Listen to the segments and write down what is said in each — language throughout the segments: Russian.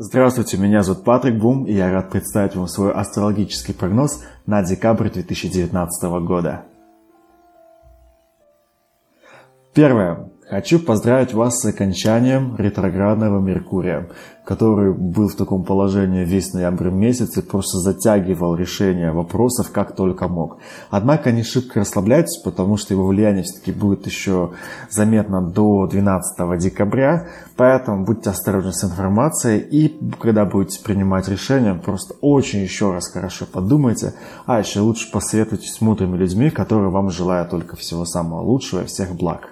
Здравствуйте, меня зовут Патрик Бум, и я рад представить вам свой астрологический прогноз на декабрь 2019 года. Первое. Хочу поздравить вас с окончанием ретроградного Меркурия, который был в таком положении весь ноябрь месяц и просто затягивал решение вопросов как только мог. Однако не шибко расслабляйтесь, потому что его влияние все-таки будет еще заметно до 12 декабря, поэтому будьте осторожны с информацией и когда будете принимать решения, просто очень еще раз хорошо подумайте, а еще лучше посоветуйтесь с мудрыми людьми, которые вам желают только всего самого лучшего и всех благ.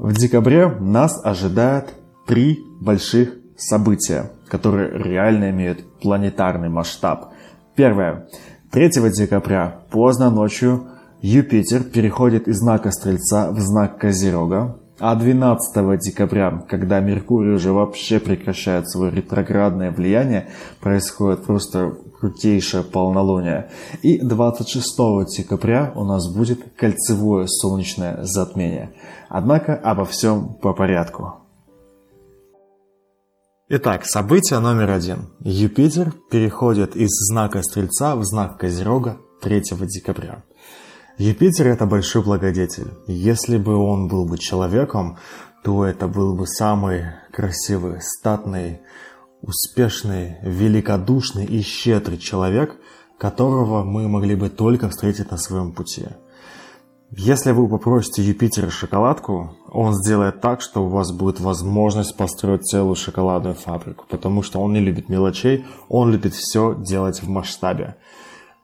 В декабре нас ожидает три больших события, которые реально имеют планетарный масштаб. Первое. 3 декабря поздно ночью Юпитер переходит из знака Стрельца в знак Козерога, а 12 декабря, когда Меркурий уже вообще прекращает свое ретроградное влияние, происходит просто крутейшее полнолуние. И 26 декабря у нас будет кольцевое солнечное затмение. Однако обо всем по порядку. Итак, событие номер один. Юпитер переходит из знака Стрельца в знак Козерога 3 декабря. Юпитер – это большой благодетель. Если бы он был бы человеком, то это был бы самый красивый, статный, успешный, великодушный и щедрый человек, которого мы могли бы только встретить на своем пути. Если вы попросите Юпитера шоколадку, он сделает так, что у вас будет возможность построить целую шоколадную фабрику, потому что он не любит мелочей, он любит все делать в масштабе.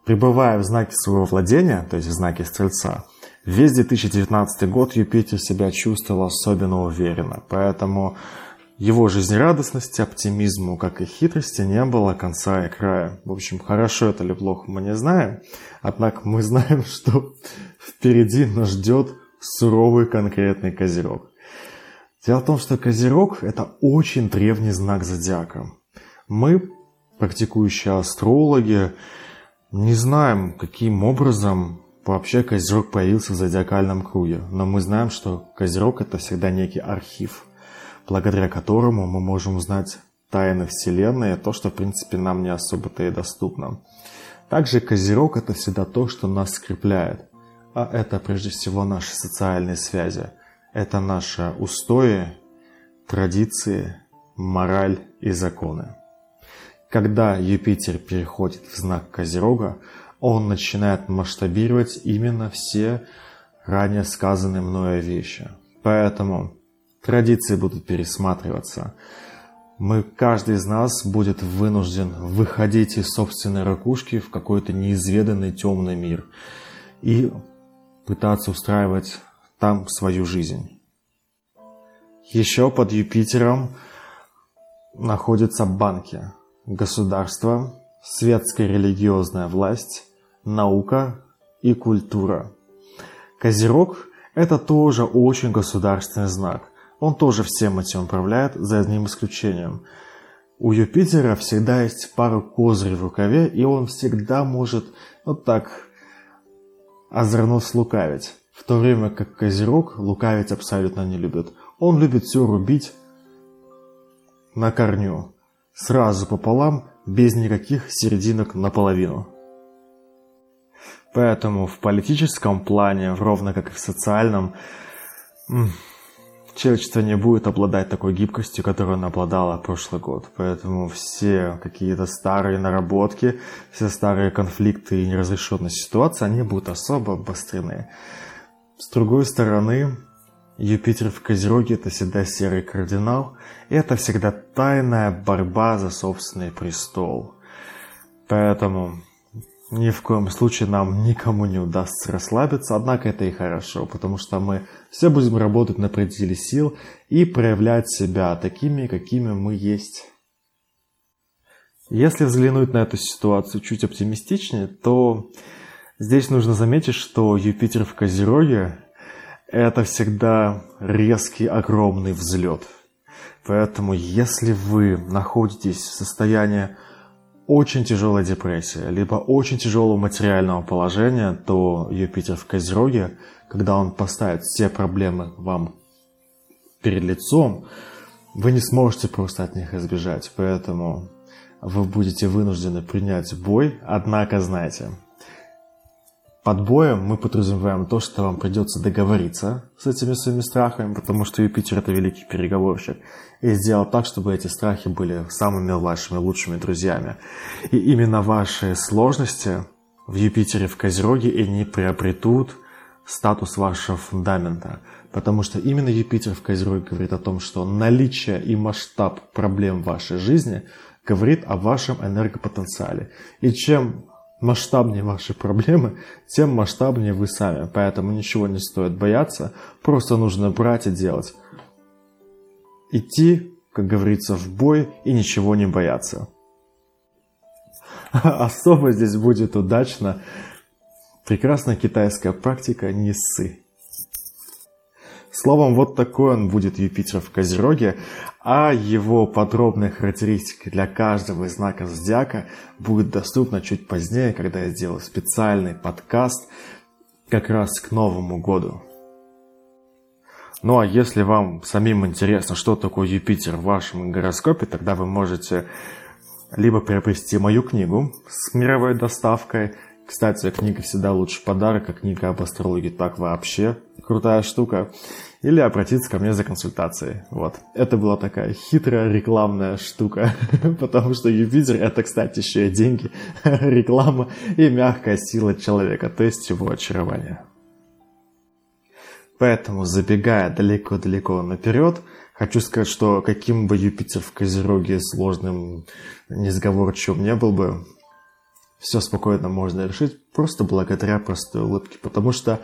Пребывая в знаке своего владения, то есть в знаке Стрельца, весь 2019 год Юпитер себя чувствовал особенно уверенно, поэтому его жизнерадостности, оптимизму, как и хитрости, не было конца и края. В общем, хорошо это или плохо мы не знаем, однако мы знаем, что впереди нас ждет суровый конкретный козерог. Дело в том, что козерог – это очень древний знак зодиака. Мы, практикующие астрологи, не знаем, каким образом вообще Козерог появился в зодиакальном круге, но мы знаем, что Козерог это всегда некий архив, благодаря которому мы можем узнать тайны Вселенной, то, что в принципе нам не особо-то и доступно. Также Козерог это всегда то, что нас скрепляет, а это прежде всего наши социальные связи, это наши устои, традиции, мораль и законы. Когда Юпитер переходит в знак Козерога, он начинает масштабировать именно все ранее сказанные мною вещи. Поэтому традиции будут пересматриваться. Мы, каждый из нас будет вынужден выходить из собственной ракушки в какой-то неизведанный темный мир и пытаться устраивать там свою жизнь. Еще под Юпитером находятся банки – государство, светская религиозная власть, наука и культура. Козерог – это тоже очень государственный знак. Он тоже всем этим управляет, за одним исключением. У Юпитера всегда есть пару козырей в рукаве, и он всегда может вот так озорно слукавить. В то время как Козерог лукавить абсолютно не любит. Он любит все рубить на корню сразу пополам, без никаких серединок наполовину. Поэтому в политическом плане, ровно как и в социальном, человечество не будет обладать такой гибкостью, которой оно обладало прошлый год. Поэтому все какие-то старые наработки, все старые конфликты и неразрешенные ситуации, они будут особо обострены. С другой стороны, Юпитер в Козероге – это всегда серый кардинал, и это всегда тайная борьба за собственный престол. Поэтому ни в коем случае нам никому не удастся расслабиться, однако это и хорошо, потому что мы все будем работать на пределе сил и проявлять себя такими, какими мы есть. Если взглянуть на эту ситуацию чуть оптимистичнее, то здесь нужно заметить, что Юпитер в Козероге это всегда резкий, огромный взлет. Поэтому, если вы находитесь в состоянии очень тяжелой депрессии, либо очень тяжелого материального положения, то Юпитер в Козероге, когда он поставит все проблемы вам перед лицом, вы не сможете просто от них избежать, поэтому вы будете вынуждены принять бой, однако знайте, под боем мы подразумеваем то, что вам придется договориться с этими своими страхами, потому что Юпитер это великий переговорщик, и сделать так, чтобы эти страхи были самыми вашими лучшими друзьями. И именно ваши сложности в Юпитере в Козероге и не приобретут статус вашего фундамента. Потому что именно Юпитер в Козероге говорит о том, что наличие и масштаб проблем вашей жизни говорит о вашем энергопотенциале. И чем масштабнее ваши проблемы, тем масштабнее вы сами. Поэтому ничего не стоит бояться, просто нужно брать и делать. Идти, как говорится, в бой и ничего не бояться. Особо здесь будет удачно прекрасная китайская практика не ссы. Словом, вот такой он будет Юпитер в Козероге, а его подробные характеристики для каждого из знаков зодиака будет доступно чуть позднее, когда я сделаю специальный подкаст как раз к Новому году. Ну а если вам самим интересно, что такое Юпитер в вашем гороскопе, тогда вы можете либо приобрести мою книгу с мировой доставкой. Кстати, книга всегда лучше подарок, а книга об астрологии так вообще крутая штука или обратиться ко мне за консультацией. Вот. Это была такая хитрая рекламная штука, потому что Юпитер это, кстати, еще и деньги, реклама и мягкая сила человека, то есть его очарование. Поэтому, забегая далеко-далеко наперед, хочу сказать, что каким бы Юпитер в Козероге сложным, несговорчивым не был бы, все спокойно можно решить просто благодаря простой улыбке, потому что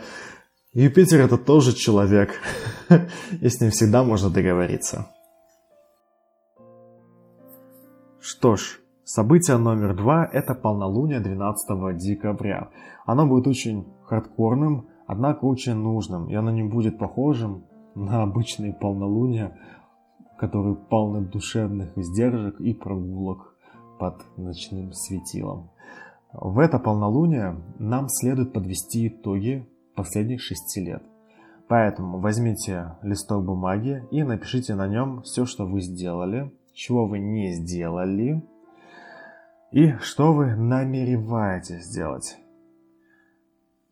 Юпитер это тоже человек, и с ним всегда можно договориться. Что ж, событие номер два – это полнолуние 12 декабря. Оно будет очень хардкорным, однако очень нужным, и оно не будет похожим на обычные полнолуния, которые полны душевных издержек и прогулок под ночным светилом. В это полнолуние нам следует подвести итоги последних шести лет. Поэтому возьмите листок бумаги и напишите на нем все, что вы сделали, чего вы не сделали и что вы намереваетесь сделать.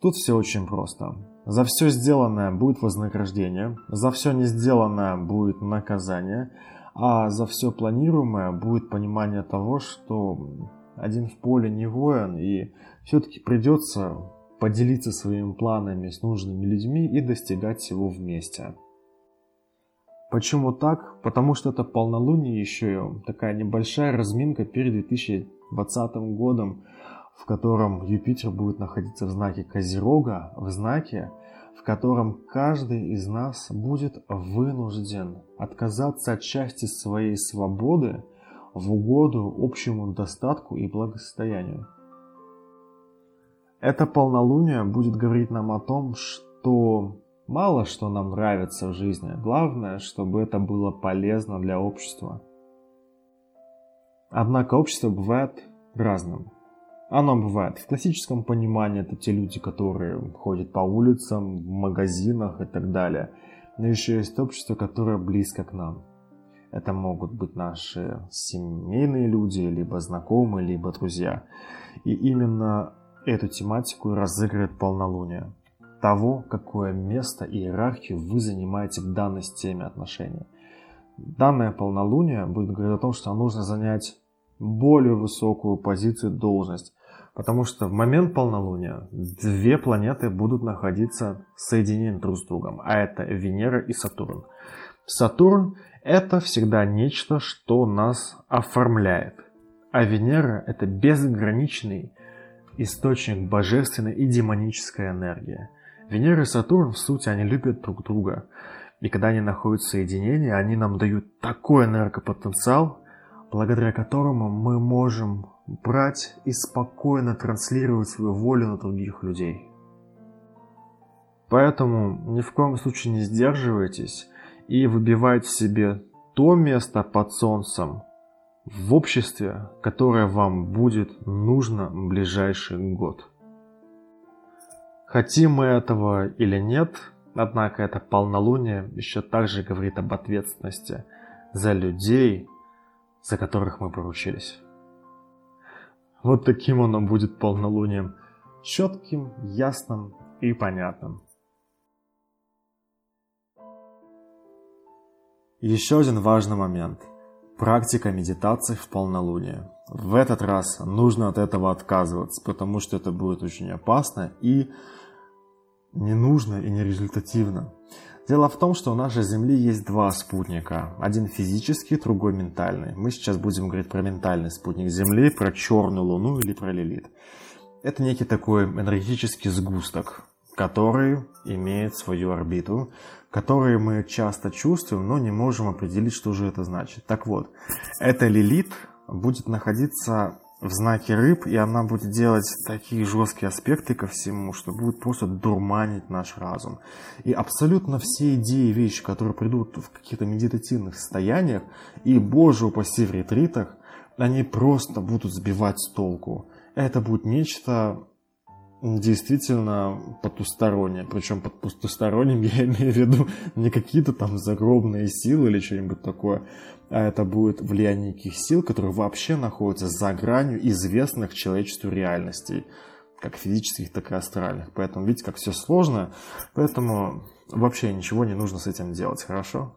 Тут все очень просто. За все сделанное будет вознаграждение, за все не сделанное будет наказание, а за все планируемое будет понимание того, что один в поле не воин, и все-таки придется поделиться своими планами с нужными людьми и достигать всего вместе. Почему так? Потому что это полнолуние еще и такая небольшая разминка перед 2020 годом, в котором Юпитер будет находиться в знаке Козерога, в знаке, в котором каждый из нас будет вынужден отказаться от части своей свободы в угоду общему достатку и благосостоянию. Это полнолуние будет говорить нам о том, что мало что нам нравится в жизни. Главное, чтобы это было полезно для общества. Однако общество бывает разным. Оно бывает в классическом понимании, это те люди, которые ходят по улицам, в магазинах и так далее. Но еще есть общество, которое близко к нам. Это могут быть наши семейные люди, либо знакомые, либо друзья. И именно Эту тематику разыгрывает полнолуние. Того, какое место и иерархию вы занимаете в данной системе отношений. Данное полнолуние будет говорить о том, что нужно занять более высокую позицию, должность. Потому что в момент полнолуния две планеты будут находиться соединены друг с другом. А это Венера и Сатурн. Сатурн это всегда нечто, что нас оформляет. А Венера это безграничный источник божественной и демонической энергии. Венера и Сатурн, в сути, они любят друг друга. И когда они находятся в соединении, они нам дают такой энергопотенциал, благодаря которому мы можем брать и спокойно транслировать свою волю на других людей. Поэтому ни в коем случае не сдерживайтесь и выбивайте себе то место под солнцем, в обществе, которое вам будет нужно в ближайший год. Хотим мы этого или нет, однако это полнолуние еще также говорит об ответственности. за людей, за которых мы поручились. Вот таким оно будет полнолунием. Четким, ясным и понятным. Еще один важный момент. Практика медитации в полнолуние. В этот раз нужно от этого отказываться, потому что это будет очень опасно и не нужно и не результативно. Дело в том, что у нашей Земли есть два спутника. Один физический, другой ментальный. Мы сейчас будем говорить про ментальный спутник Земли, про черную Луну или про Лилит. Это некий такой энергетический сгусток, который имеет свою орбиту, которые мы часто чувствуем, но не можем определить, что же это значит. Так вот, эта лилит будет находиться в знаке рыб, и она будет делать такие жесткие аспекты ко всему, что будет просто дурманить наш разум. И абсолютно все идеи и вещи, которые придут в каких-то медитативных состояниях, и, боже упаси, в ретритах, они просто будут сбивать с толку. Это будет нечто действительно потустороннее. Причем под потусторонним я имею в виду не какие-то там загробные силы или что-нибудь такое, а это будет влияние неких сил, которые вообще находятся за гранью известных человечеству реальностей, как физических, так и астральных. Поэтому видите, как все сложно, поэтому вообще ничего не нужно с этим делать, хорошо?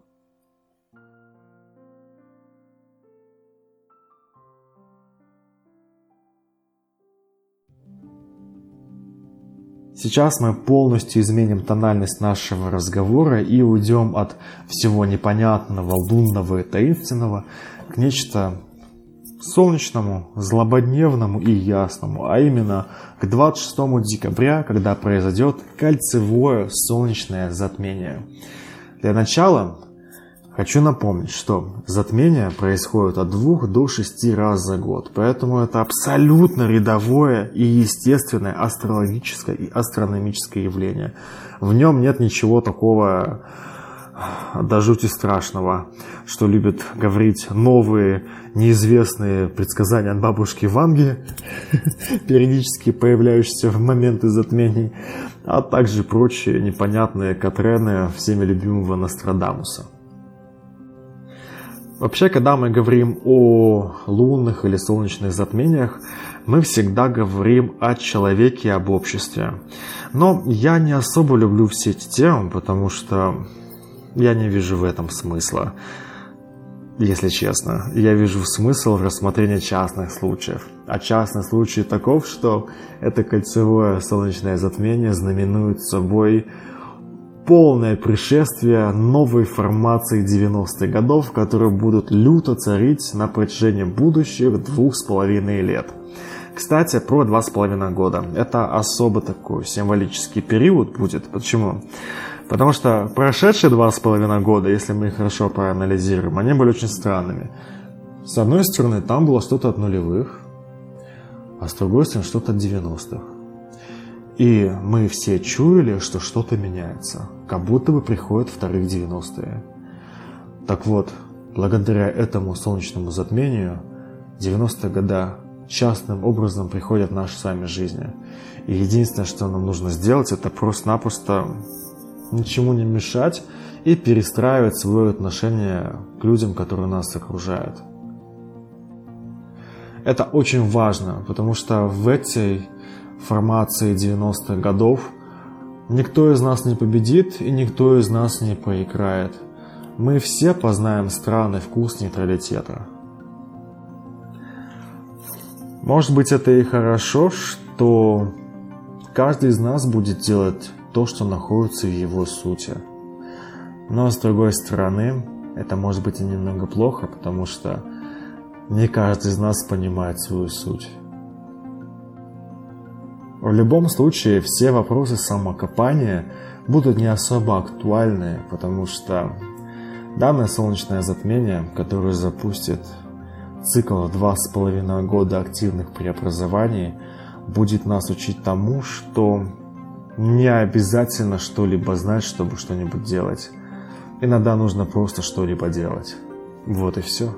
Сейчас мы полностью изменим тональность нашего разговора и уйдем от всего непонятного, лунного и таинственного к нечто солнечному, злободневному и ясному, а именно к 26 декабря, когда произойдет кольцевое солнечное затмение. Для начала Хочу напомнить, что затмения происходят от 2 до 6 раз за год, поэтому это абсолютно рядовое и естественное астрологическое и астрономическое явление. В нем нет ничего такого до жути страшного, что любят говорить новые неизвестные предсказания от бабушки Ванги, периодически появляющиеся в моменты затмений, а также прочие непонятные Катрены всеми любимого Нострадамуса. Вообще, когда мы говорим о лунных или солнечных затмениях, мы всегда говорим о человеке и об обществе. Но я не особо люблю все эти темы, потому что я не вижу в этом смысла. Если честно, я вижу смысл в рассмотрении частных случаев. А частный случай таков, что это кольцевое солнечное затмение знаменует собой полное пришествие новой формации 90-х годов, которые будут люто царить на протяжении будущих двух с половиной лет. Кстати, про два с половиной года. Это особо такой символический период будет. Почему? Потому что прошедшие два с половиной года, если мы их хорошо проанализируем, они были очень странными. С одной стороны, там было что-то от нулевых, а с другой стороны, что-то от 90-х. И мы все чуяли, что что-то меняется, как будто бы приходят вторых 90-е. Так вот, благодаря этому солнечному затмению, 90-е года частным образом приходят в наши с вами жизни. И единственное, что нам нужно сделать, это просто-напросто ничему не мешать и перестраивать свое отношение к людям, которые нас окружают. Это очень важно, потому что в этой формации 90-х годов, никто из нас не победит и никто из нас не проиграет. Мы все познаем странный вкус нейтралитета. Может быть это и хорошо, что каждый из нас будет делать то, что находится в его сути. Но с другой стороны, это может быть и немного плохо, потому что не каждый из нас понимает свою суть. В любом случае, все вопросы самокопания будут не особо актуальны, потому что данное солнечное затмение, которое запустит цикл два с половиной года активных преобразований, будет нас учить тому, что не обязательно что-либо знать, чтобы что-нибудь делать. Иногда нужно просто что-либо делать. Вот и все.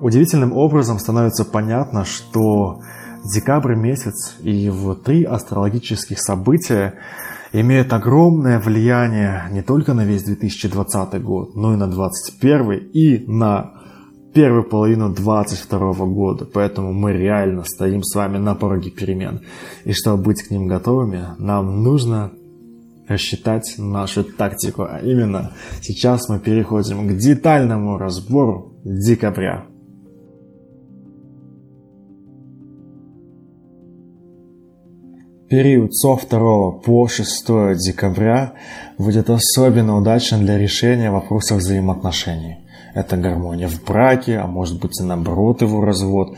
Удивительным образом становится понятно, что декабрь месяц и его три астрологических события имеют огромное влияние не только на весь 2020 год, но и на 2021 и на первую половину 2022 года. Поэтому мы реально стоим с вами на пороге перемен. И чтобы быть к ним готовыми, нам нужно рассчитать нашу тактику. А именно, сейчас мы переходим к детальному разбору декабря. Период со 2 по 6 декабря будет особенно удачным для решения вопросов взаимоотношений. Это гармония в браке, а может быть и наоборот его развод.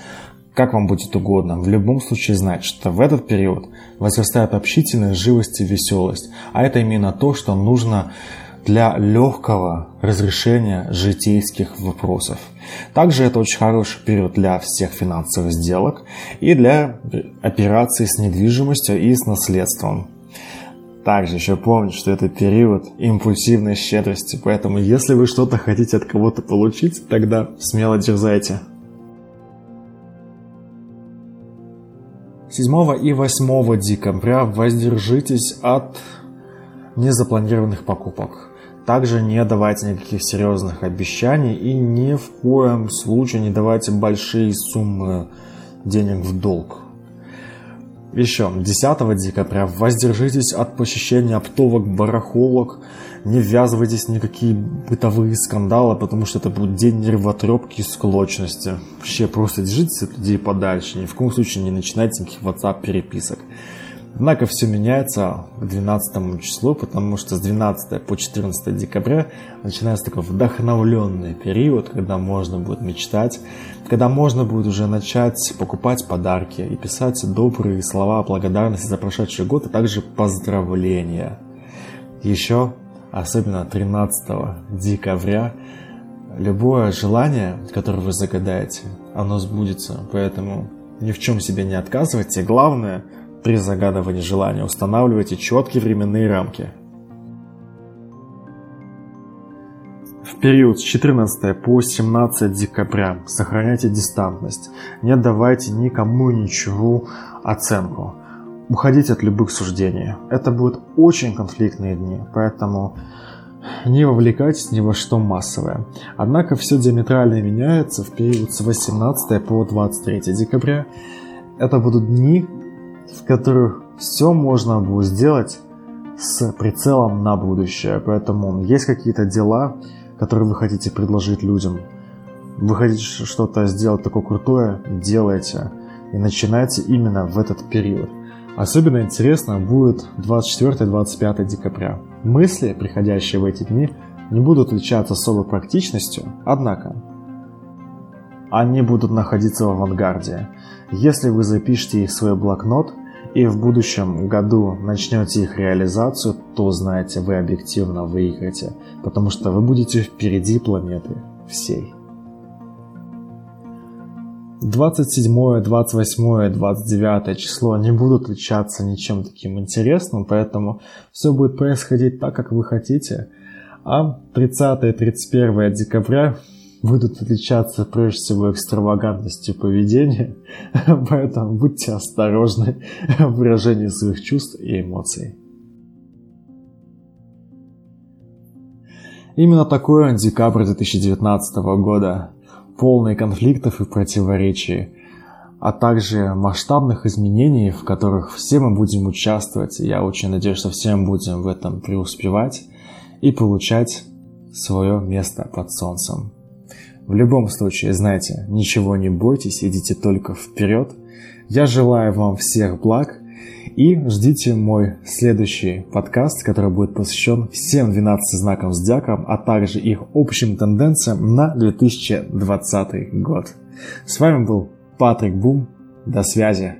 Как вам будет угодно. В любом случае знать, что в этот период возрастает общительность, живость и веселость. А это именно то, что нужно для легкого разрешения житейских вопросов. Также это очень хороший период для всех финансовых сделок и для операций с недвижимостью и с наследством. Также еще помните, что это период импульсивной щедрости, поэтому если вы что-то хотите от кого-то получить, тогда смело дерзайте. 7 и 8 декабря воздержитесь от незапланированных покупок. Также не давайте никаких серьезных обещаний и ни в коем случае не давайте большие суммы денег в долг. Еще 10 декабря воздержитесь от посещения оптовок, барахолок, не ввязывайтесь в никакие бытовые скандалы, потому что это будет день нервотрепки и склочности. Вообще просто держитесь от людей подальше, ни в коем случае не начинайте никаких WhatsApp переписок. Однако все меняется к 12 числу, потому что с 12 по 14 декабря начинается такой вдохновленный период, когда можно будет мечтать, когда можно будет уже начать покупать подарки и писать добрые слова благодарности за прошедший год, а также поздравления. Еще, особенно 13 декабря, любое желание, которое вы загадаете, оно сбудется, поэтому ни в чем себе не отказывайте. Главное – при загадывании желания устанавливайте четкие временные рамки. В период с 14 по 17 декабря сохраняйте дистантность, не давайте никому ничего оценку. Уходите от любых суждений. Это будут очень конфликтные дни, поэтому не вовлекайтесь ни во что массовое. Однако все диаметрально меняется в период с 18 по 23 декабря. Это будут дни, в которых все можно будет сделать с прицелом на будущее. Поэтому есть какие-то дела, которые вы хотите предложить людям. Вы хотите что-то сделать такое крутое, делайте. И начинайте именно в этот период. Особенно интересно будет 24-25 декабря. Мысли, приходящие в эти дни, не будут отличаться особой практичностью, однако они будут находиться в авангарде. Если вы запишете их в свой блокнот и в будущем году начнете их реализацию, то знаете, вы объективно выиграете, потому что вы будете впереди планеты всей. 27, 28, 29 число не будут отличаться ничем таким интересным, поэтому все будет происходить так, как вы хотите. А 30 и 31 декабря будут отличаться прежде всего экстравагантностью поведения, поэтому будьте осторожны в выражении своих чувств и эмоций. Именно такой декабрь 2019 года, полный конфликтов и противоречий, а также масштабных изменений, в которых все мы будем участвовать. Я очень надеюсь, что все мы будем в этом преуспевать и получать свое место под солнцем. В любом случае, знайте, ничего не бойтесь, идите только вперед. Я желаю вам всех благ и ждите мой следующий подкаст, который будет посвящен всем 12 знакам зодиака, а также их общим тенденциям на 2020 год. С вами был Патрик Бум. До связи.